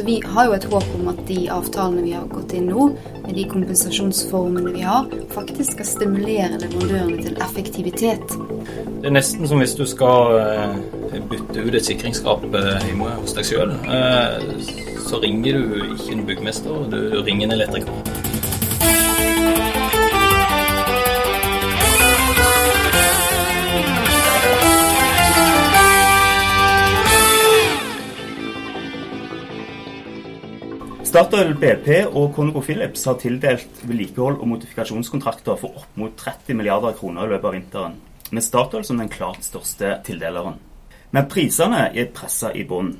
Så vi har jo et håp om at de avtalene vi har gått inn nå, med de kompensasjonsformene vi har, faktisk skal stimulere leverandørene til effektivitet. Det er nesten som hvis du skal eh, bytte ut et sikringsskap eh, hjemme hos deg sjøl. Så ringer du ikke en byggmester, du ringer en elektriker. Statoil BP og ConocoPhillips har tildelt vedlikehold og modifikasjonskontrakter for opp mot 30 milliarder kroner i løpet av vinteren, med Statoil som den klart største tildeleren. Men prisene er pressa i bunnen.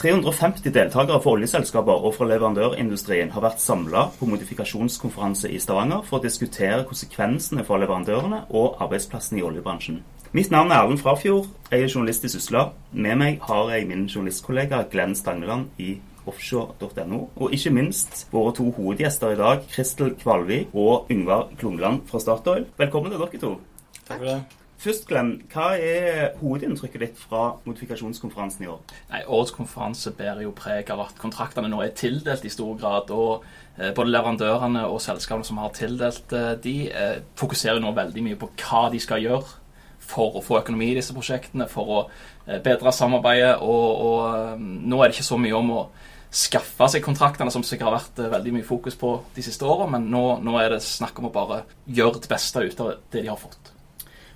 350 deltakere fra oljeselskaper og fra leverandørindustrien har vært samla på modifikasjonskonferanse i Stavanger for å diskutere konsekvensene for leverandørene og arbeidsplassene i oljebransjen. Mitt navn er Erlend Frafjord, jeg er journalist i Sysla. Med meg har jeg min journalistkollega Glenn Stangeland i offshore.no. Og ikke minst våre to hovedgjester i dag, Kristel Kvalvik og Yngvar Klungland fra Statoil. Velkommen til dere to. Takk for det. Først, Glenn, hva er hovedinntrykket ditt fra modifikasjonskonferansen i år? Nei, Årets konferanse bærer jo preg av at kontraktene nå er tildelt i stor grad. og eh, Både leverandørene og selskapene som har tildelt eh, de, eh, fokuserer nå veldig mye på hva de skal gjøre for å få økonomi i disse prosjektene, for å bedre samarbeidet. Og, og nå er det ikke så mye om å skaffe seg kontraktene, som sikkert har vært eh, veldig mye fokus på de siste åra, men nå, nå, er det snakk om å bare gjøre det beste ut av det de har fått.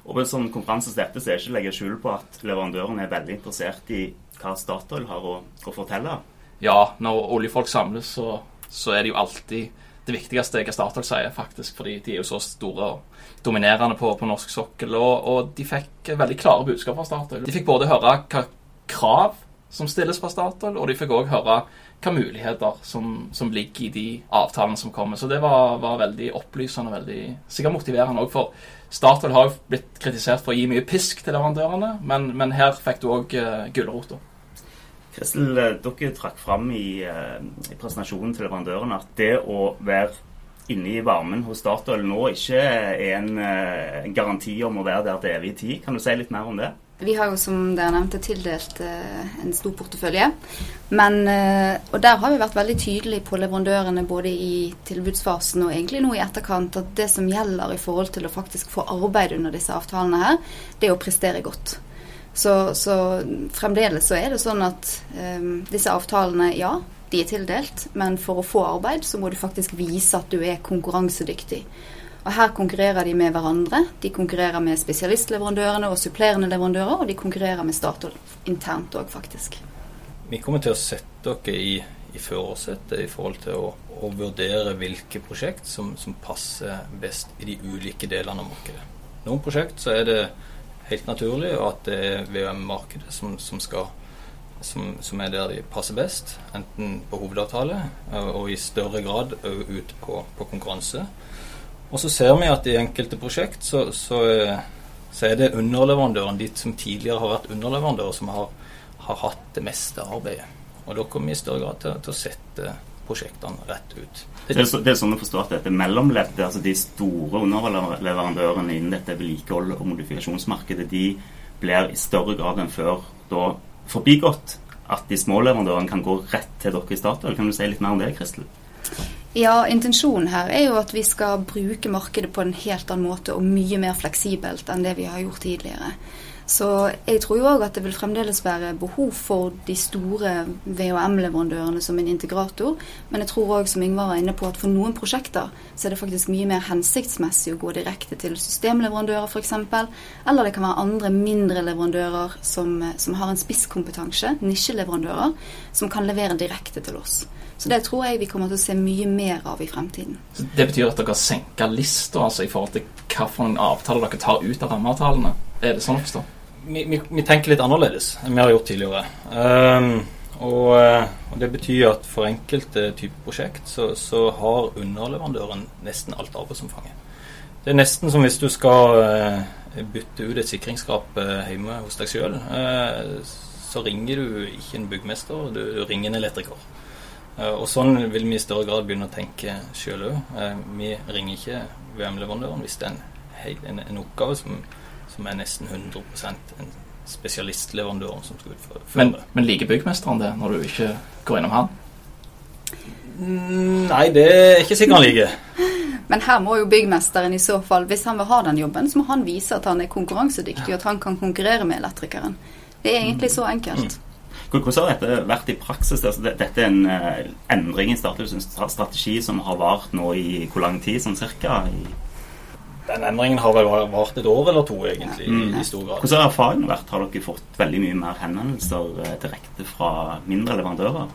Og på en sånn konferanse som dette så er det ikke legge skjul på at leverandøren er veldig interessert i hva Statoil har å, å fortelle. Ja, når oljefolk samles, så, så, er det jo alltid det viktigste hva Statoil sier, faktisk. Fordi de er jo så store og dominerende på, på norsk sokkel. Og, og, de fikk veldig klare budskap fra Statoil. De fikk både høre hva krav som stilles fra Statoil, og de fikk òg høre hva muligheter som, som, ligger i de avtalene som kommer. Så det var, var veldig opplysende og veldig sikkert motiverende òg. For Statoil har jo blitt kritisert for å gi mye pisk til leverandørene, men, men her fikk du òg uh, gulrota. Kristel, eh, dere trakk fram i, uh, i presentasjonen til leverandørene at det å være inne i varmen hos Statoil nå ikke er en, uh, en garanti om å være der til evig tid. Kan du si litt mer om det? Vi har jo som dere nevnte tildelt eh, en stor portefølje. Men, eh, og der har vi vært veldig tydelige på leverandørene både i tilbudsfasen og egentlig nå i etterkant at det som gjelder i forhold til å faktisk få arbeid under disse avtalene her, det er å prestere godt. Så, så fremdeles så er det sånn at um, disse avtalene, ja, de er tildelt, men for å få arbeid så må du faktisk vise at du er konkurransedyktig. Og Her konkurrerer de med hverandre. De konkurrerer med spesialistleverandørene og supplerende leverandører, og de konkurrerer med Statoil internt òg, faktisk. Vi kommer til å sette dere i, i førersetet i forhold til å, å, vurdere hvilke prosjekt som, som, passer best i de ulike delene av markedet. Noen prosjekt så er det helt naturlig at det er VM-markedet som, som, som, som, er der de passer best, enten på hovedavtale og i større grad ute på, på konkurranse. Og så ser vi at i enkelte prosjekt så, så, så er det underleverandøren, de som tidligere har vært underleverandører, som har, har hatt det meste arbeidet. Og da kommer vi i større grad til, til å sette prosjektene rett ut. Det det er sånn å forstå at dette mellomleddet, altså de store underleverandørene innen dette vedlikehold- og modifikasjonsmarkedet, de blir i større grad enn før da forbigått at de små leverandørene kan gå rett til dere i Statoil. Kan du si litt mer om det, Kristel? Ja, intensjonen her er jo at vi skal bruke markedet på en helt annen måte og mye mer fleksibelt enn det vi har gjort tidligere. Så jeg tror jo òg at det vil fremdeles være behov for de store VHM-leverandørene som en integrator. Men jeg tror òg, som Ingvar var inne på, at for noen prosjekter så er det faktisk mye mer hensiktsmessig å gå direkte til systemleverandører f.eks. Eller det kan være andre mindre leverandører som, som har en spisskompetanse, nisjeleverandører, som kan levere direkte til oss. Så det tror jeg vi kommer til å se mye mer av i fremtiden. Så det betyr at dere senker lista altså, i forhold til hvilke avtaler dere tar ut av rammeavtalene? Er det sånn å forstå? Vi, vi, vi, tenker litt annerledes enn vi har gjort tidligere. Um, og, eh, og, det betyr at for enkelte typer prosjekt så, så, har underleverandøren nesten alt arbeidsomfanget. Det er nesten som hvis du skal uh, bytte ut et sikringsskap uh, hjemme hos deg sjøl. Uh, så ringer du ikke en byggmester, du ringer en elektriker. Og sånn vil vi i større grad begynne å tenke sjøl òg. Vi ringer ikke VM-leverandøren hvis det er en, en, en oppgave som, som, er nesten 100% en spesialistleverandør som skal utføre men, men liker byggmesteren det, når du ikke går innom han? Mm, nei, det er ikke sikkert han liker. Men her må jo byggmesteren i så fall, hvis han vil ha den jobben, så må han vise at han er konkurransedyktig, og at han kan konkurrere med elektrikeren. Det er egentlig så enkelt. Hvordan har dette vært i praksis? Altså, dette er en uh, endring i Statoils strategi som har vart nå i hvor lang tid, sånn cirka? Den endringen har vel vart et år eller to, egentlig, mm. i stor grad. Hvordan har erfaringen vært? Har dere fått veldig mye mer henvendelser uh, direkte fra mindre leverandører?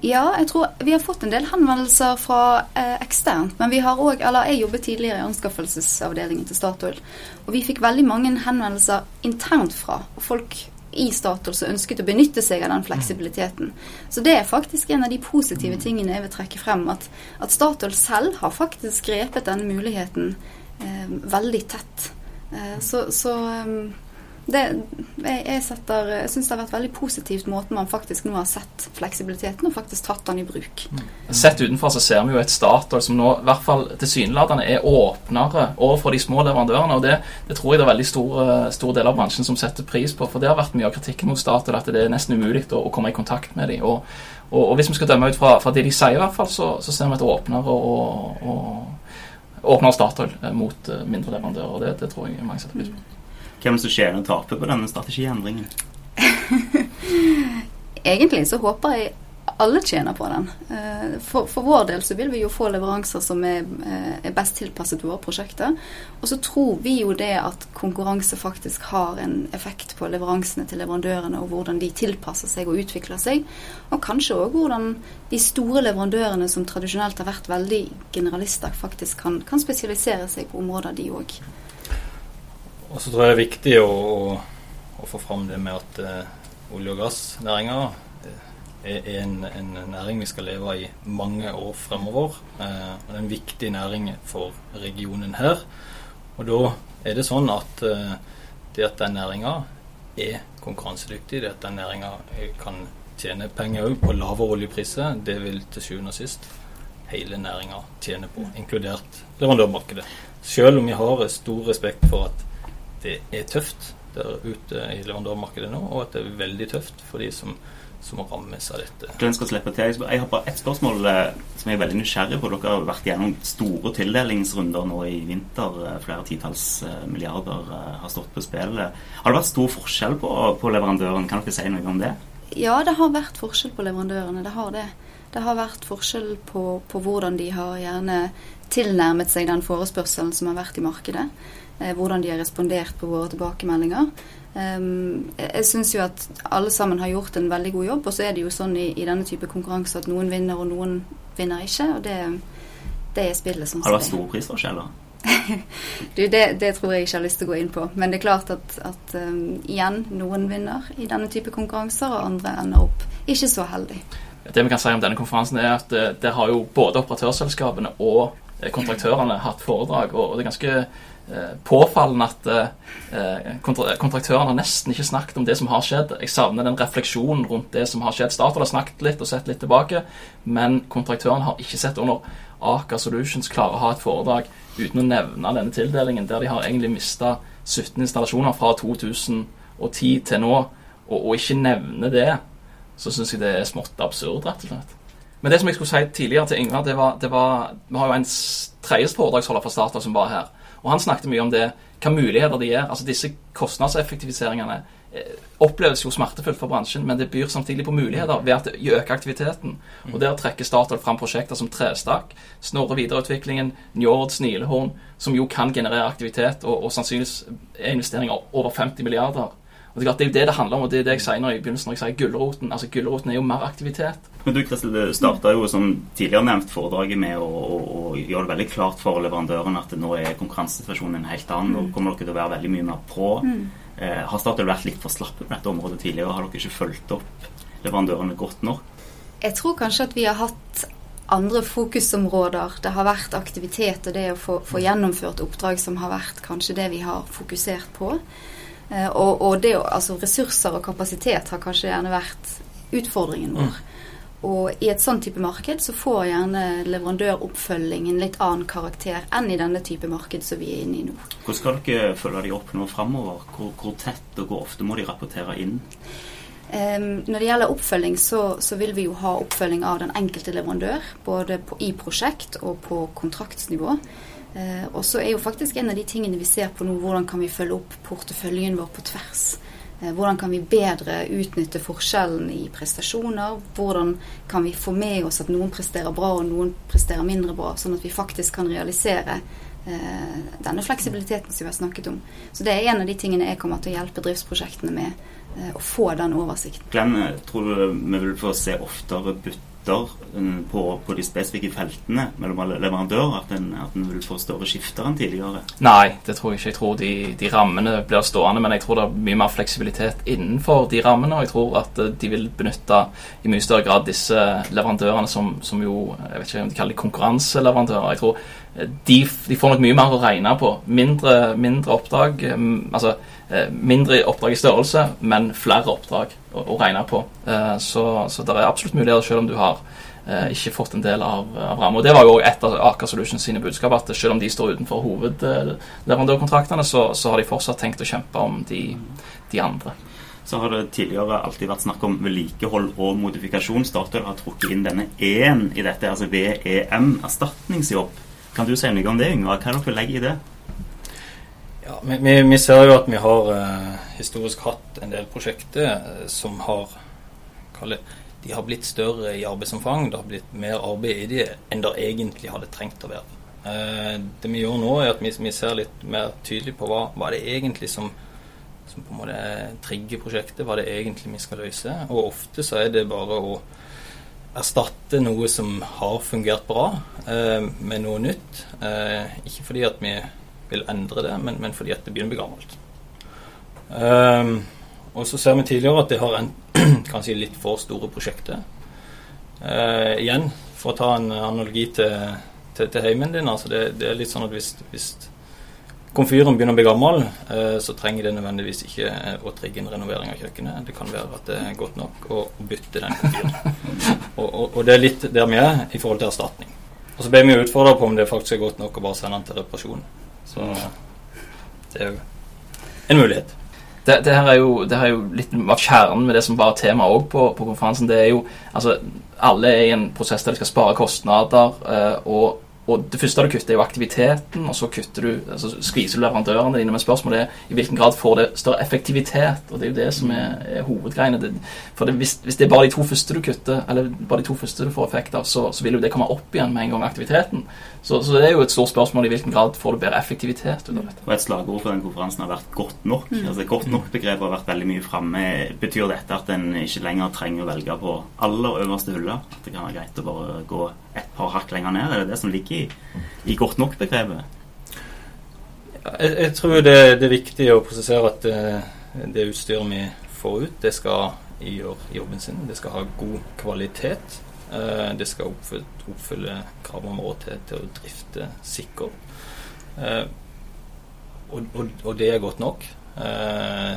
Ja, jeg tror vi har fått en del henvendelser fra eh, eksternt. Men vi har òg Eller jeg jobbet tidligere i anskaffelsesavdelingen til Statoil. Og vi fikk veldig mange henvendelser internt fra. Og folk i Statoil som ønsket å benytte seg av den fleksibiliteten. Så det er faktisk en av de positive tingene jeg vil trekke frem. At, at Statoil selv har faktisk grepet denne muligheten eh, veldig tett. Eh, så, så um, det, jeg, jeg, setter, jeg syns det har vært veldig positivt måten man faktisk nå har sett fleksibiliteten og faktisk tatt den i bruk. Mm. Sett utenfor så ser vi jo et Statoil som nå i hvert fall tilsynelatende er åpnere overfor de små leverandørene. og Det, det tror jeg det er veldig stor, stor, del av bransjen som setter pris på. For det har vært mye av kritikken mot Statoil at det er nesten umulig å, å komme i kontakt med dem. Og, og, og, hvis vi skal dømme ut fra, fra det de sier, i hvert fall, så, så ser vi et åpnere og, og åpnere Statoil mot eh, mindre leverandører. og Det, det tror jeg mange setter pris på hvem som tjener og taper på denne strategiendringen? Egentlig så håper jeg alle tjener på den. Eh, for, for, vår del så vil vi jo få leveranser som er, eh, er, best tilpasset våre prosjekter. Og så tror vi jo det at konkurranse faktisk har en effekt på leveransene til leverandørene, og hvordan de tilpasser seg og utvikler seg. Og kanskje òg hvordan de store leverandørene som tradisjonelt har vært veldig generalister, faktisk kan, kan spesialisere seg på områder, de òg. Og så tror jeg det er viktig å, å, å få fram det med at uh, olje- og gassnæringa er en, en, næring vi skal leve av i mange år fremover. Eh, og det er en viktig næring for regionen her. Og da er det sånn at eh, det at den næringa er konkurransedyktig, det at den næringa kan tjene penger òg på lavere oljepriser, det vil til sjuende og sist hele næringa tjene på, inkludert leverandørmarkedet. Selv om vi har stor respekt for at det er tøft der ute i leverandørmarkedet nå, og at det er veldig tøft for de som, som rammes av dette. Glenn skal slippe til. Jeg har bare ett spørsmål eh, som jeg er veldig nysgjerrig på. Dere har vært gjennom store tildelingsrunder nå i vinter. Eh, flere titalls eh, milliarder har stått på spill. Har det vært stor forskjell på, på leverandøren? Kan dere si noe om det? Ja, det har vært forskjell på leverandørene. Det har det. Det har vært forskjell på, på hvordan de har gjerne tilnærmet seg den forespørselen som har vært i markedet. Eh, hvordan de har respondert på våre tilbakemeldinger. Jeg syns jo at alle sammen har gjort en veldig god jobb, og så er det jo sånn i, i denne type konkurranse at noen vinner og noen vinner ikke. og det, det er spillet sånn Har det vært store prisforskjeller? du, det, det, tror jeg ikke har lyst til å gå inn på. Men det er klart at, at um, igjen, noen vinner i denne type konkurranser, og andre ender opp ikke så heldig. Det vi kan si om denne konferansen er at det, det har jo både operatørselskapene og kontraktørene hatt foredrag, og det er ganske Eh, påfallende at eh, kontraktørene har nesten ikke snakket om det som har skjedd. Jeg savner den refleksjonen rundt det som har skjedd. Statoil har snakket litt og sett litt tilbake, men kontraktørene har ikke sett under Aker Solutions klarer å ha et foredrag uten å nevne denne tildelingen, der de har egentlig mista 17 installasjoner fra 2010 til nå, og, og ikke nevne det, så syns jeg det er smått absurd, rett og slett. Men det som jeg skulle si tidligere til Ingvar, det var, det var Vi har jo en tredje foredragsholder fra Statoil som var her. Og han snakket mye om det, hva muligheter de gir. Altså disse kostnadseffektiviseringene eh, oppleves jo smertefullt for bransjen, men det byr samtidig på muligheter ved at det øker aktiviteten. Og Der trekker Statoil fram prosjekter som Trestakk, Snorre videreutviklingen, Njord, Snilehorn, som jo kan generere aktivitet, og, og sannsynligvis er investeringer over 50 milliarder. Og Det er jo det det handler om, og det er det jeg sier når jeg, i begynnelsen når jeg sier gulroten. Altså Gulroten er jo mer aktivitet. Men du Kristel, du starta jo som tidligere nevnt foredraget med å, å, å, gjøre det veldig klart for leverandøren at nå er konkurransesituasjonen en helt annen. Nå mm. kommer dere til å være veldig mye mer på. Mm. Eh, har Statoil vært litt for slappe på dette området tidligere? Har dere ikke fulgt opp leverandørene godt nok? Jeg tror kanskje at vi har hatt andre fokusområder. Det har vært aktivitet og det å få, få gjennomført oppdrag som har vært kanskje det vi har fokusert på. Eh, og, og det, altså ressurser og kapasitet har kanskje gjerne vært utfordringen vår. Mm. Og i et sånn type marked så får gjerne leverandøroppfølging en litt annen karakter enn i denne type marked som vi er inne i nå. Hvordan skal dere følge de opp nå framover? Hvor, hvor, tett og hvor ofte må de rapportere inn? Når det gjelder oppfølging, så, så, vil vi jo ha oppfølging av den enkelte leverandør. Både på, i prosjekt og på kontraktsnivå. Eh, og så er jo faktisk en av de tingene vi ser på nå, hvordan kan vi følge opp porteføljen vår på tvers. Eh, hvordan kan vi bedre utnytte forskjellen i prestasjoner? Hvordan kan vi få med oss at noen presterer bra og noen presterer mindre bra, sånn at vi faktisk kan realisere eh, denne fleksibiliteten som vi har snakket om. Så det er en av de tingene jeg kommer til å hjelpe driftsprosjektene med Eh, å få den oversikten. Glenn, tror du vi vil få se oftere bytter eh, på, på de spesifikke feltene mellom alle leverandører? At en, at en vil få større skifter enn tidligere? Nei, det tror jeg ikke. Jeg tror de, de, rammene blir stående, men jeg tror det er mye mer fleksibilitet innenfor de rammene. Og jeg tror at de vil benytte i mye større grad disse leverandørene som, som jo Jeg vet ikke om de kaller det konkurranseleverandører. Jeg tror de, de, får nok mye mer å regne på. Mindre, mindre oppdrag. altså Eh, mindre oppdrag i størrelse, men flere oppdrag å, å regne på. Eh, så, så det er absolutt muligheter, selv om du har eh, ikke fått en del av, av og Det var jo et av Aker Solutions sine budskap, at selv om de står utenfor hovedleverandørkontraktene, så, så har de fortsatt tenkt å kjempe om de, de andre. Så har det tidligere alltid vært snakk om vedlikehold og modifikasjon. Statoil har trukket inn denne E-en i dette, altså VEM, erstatningsjobb. Kan du si noe om det, Yngvar? Hva er det dere legger i det? Ja, vi, vi, ser jo at vi har eh, historisk hatt en del prosjekter eh, som har kalle, de har blitt større i arbeidsomfang. Det har blitt mer arbeid i de enn det egentlig hadde trengt å være. Eh, det vi gjør nå, er at vi, vi ser litt mer tydelig på hva, hva det egentlig som, som på en måte trigger prosjektet, hva det egentlig vi skal løse. Og ofte så er det bare å erstatte noe som har fungert bra, eh, med noe nytt. Eh, ikke fordi at vi vil endre det, men, men fordi at det begynner å bli gammelt. Um, og så ser vi tidligere at det har en kanskje litt for store prosjekter. Uh, igjen, for å ta en analogi til, til, til heimen din. altså det, det, er litt sånn at hvis, hvis komfyren begynner å bli gammel, uh, så trenger det nødvendigvis ikke å trigge en renovering av kjøkkenet. Det kan være at det er godt nok å, å bytte den komfyren. og, og, og, det er litt der vi er i forhold til erstatning. Og så ble vi utfordra på om det faktisk er godt nok å bare sende den til reparasjon. Så det er jo en mulighet. Det, det, her jo, det, her er jo, litt av kjernen med det som var tema òg på, på, konferansen. Det er jo altså Alle er i en prosess der de skal spare kostnader. Eh, og og Det første du kutter, er jo aktiviteten, og så kutter du, altså skviser du leverandørene dine. Men spørsmålet er i hvilken grad får det større effektivitet. og Det er jo det som er, er hovedgreiene. Det, for hvis, hvis, det er bare de to første du kutter, eller bare de to første du får effekt av, så, så vil jo det komme opp igjen med en gang aktiviteten. Så, så, det er jo et stort spørsmål i hvilken grad får du bedre effektivitet ut av dette. Og Et slagord for den konferansen har vært 'godt nok'. Mm. Altså Godt nok-begrepet har vært veldig mye framme. Betyr dette at en ikke lenger trenger å velge på aller øverste hylle? At det kan være greit å bare gå et par hakk lenger ned? Er det det som ligger i, i 'godt nok'-begrepet? Jeg, jeg, tror det, det, er viktig å prosessere at det, eh, det utstyret vi får ut, det skal gjøre jobben sin. Det skal ha god kvalitet. Eh, det skal oppfylle, oppfylle kravene våre til, til, å drifte sikkert. Eh, og, og, og, det er godt nok. Eh,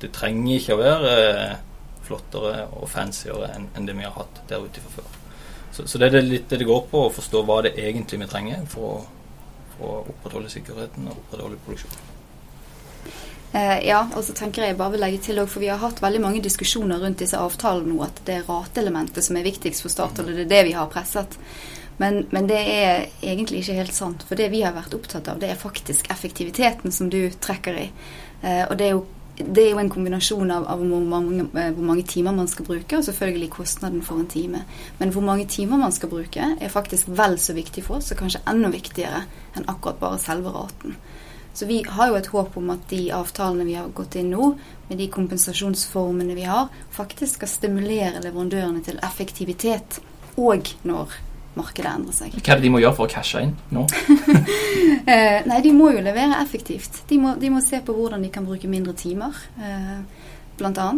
det trenger ikke å være flottere og fancyere enn det vi har hatt der ute fra før. Så, så, det er litt det det går på, å forstå hva det egentlig vi trenger for å, for å opprettholde sikkerheten og opprettholde produksjonen. Eh, ja, og så tenker jeg bare vil legge til for Vi har hatt veldig mange diskusjoner rundt disse avtalene nå, at det er rateelementet som er viktigst for Statoil, og det er det vi har presset. Men, men, det er egentlig ikke helt sant. For det vi har vært opptatt av, det er faktisk effektiviteten som du trekker i. Eh, og det er, jo, det er jo en kombinasjon av, av hvor, mange, eh, hvor, mange, timer man skal bruke, og selvfølgelig kostnaden for en time. Men hvor mange timer man skal bruke, er faktisk vel så viktig for oss, og kanskje enda viktigere enn akkurat bare selve raten. Så vi har jo et håp om at de avtalene vi har gått inn nå, med de kompensasjonsformene vi har, faktisk skal stimulere leverandørene til effektivitet òg når markedet endrer seg. Hva er det de må gjøre for å cashe inn nå? eh, nei, de må jo levere effektivt. De må, de må, se på hvordan de kan bruke mindre timer, eh, bl.a.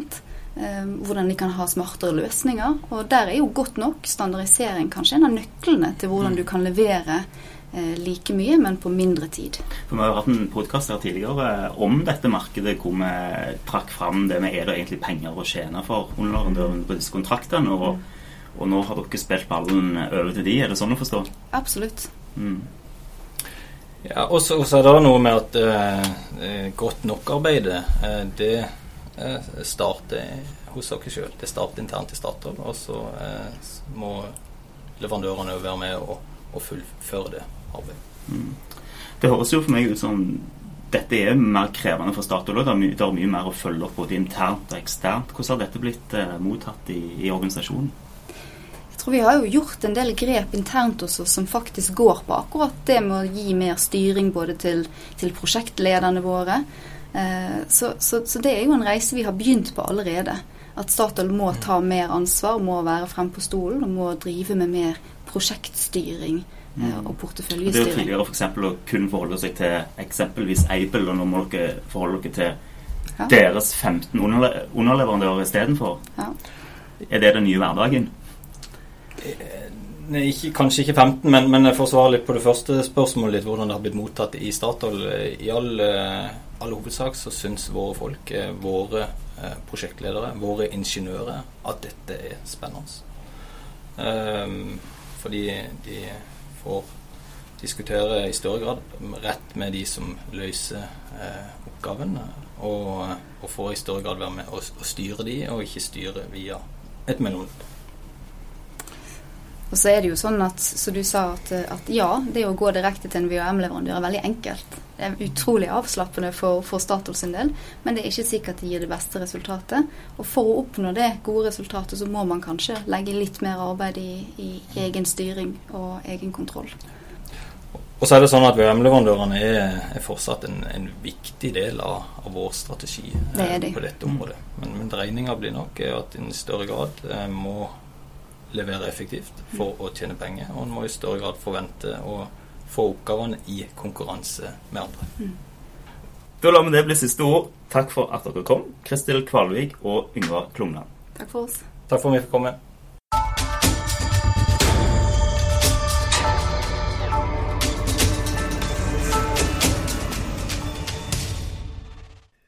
Eh, hvordan de kan ha smartere løsninger. Og der er jo godt nok standardisering kanskje en av nøklene til hvordan mm. du kan levere like mye, men på mindre tid. For Vi har hatt en podkast her tidligere om dette markedet hvor vi trakk fram det med er det egentlig penger å tjene for underleverandøren på disse kontraktene. Og, og, nå har dere spilt ballen over til de, er det sånn å forstå? Absolutt. Mm. Ja, og så er det noe med at uh, godt nok-arbeidet, uh, det starter hos dere sjøl. Det starter internt i Statoil, og så må leverandørene være med og, og fullføre det arbeidet. Mm. Det høres jo for meg ut som dette er mer krevende for Statoil. Det, det er mye mer å følge opp både internt og eksternt. Hvordan har dette blitt eh, mottatt i, i, organisasjonen? Jeg tror Vi har jo gjort en del grep internt hos oss som faktisk går på akkurat det med å gi mer styring både til, til prosjektlederne våre. Eh, så, så, så, det er jo en reise vi har begynt på allerede. At Statoil må ta mer ansvar, må være frem på stolen og må drive med mer prosjektstyring. Og porteføljestyring. Det er jo tidligere f.eks. å kun forholde seg til eksempelvis Aibel, og nå må dere forholde dere til ja. deres 15 underle underleverandører istedenfor. Ja. Er det den nye hverdagen? Nei, ikke, kanskje ikke 15, men, men for å svare litt på det første spørsmålet litt, hvordan det har blitt mottatt i Statoil. I all, eh, all hovedsak så syns våre folk, eh, våre eh, prosjektledere, våre ingeniører, at dette er spennende. Um, fordi de får diskutere i større grad rett med de som løser eh, oppgaven, og, og, får i større grad være med å, styre de, og ikke styre via et mellomledd. Og så er det jo sånn at, som du sa at, at ja, det å gå direkte til en VHM-leverandør er veldig enkelt. Det er utrolig avslappende for, for Statoil sin del, men det er ikke sikkert det gir det beste resultatet. Og for å oppnå det gode resultatet, så må man kanskje legge litt mer arbeid i, i egen styring og egen kontroll. Og så er det sånn at VM-leverandørene er, er, fortsatt en, en, viktig del av, av vår strategi det de. på dette området. Men, men dreininga blir nok at en i større grad eh, må levere effektivt for å tjene penger, og en må i større grad forvente å få oppgavene i konkurranse med andre. Mm. Da lar vi det bli siste ord. Takk for at dere kom, Kristil Kvalvik og Yngvar Klungland. Takk for oss. Takk for at vi fikk komme.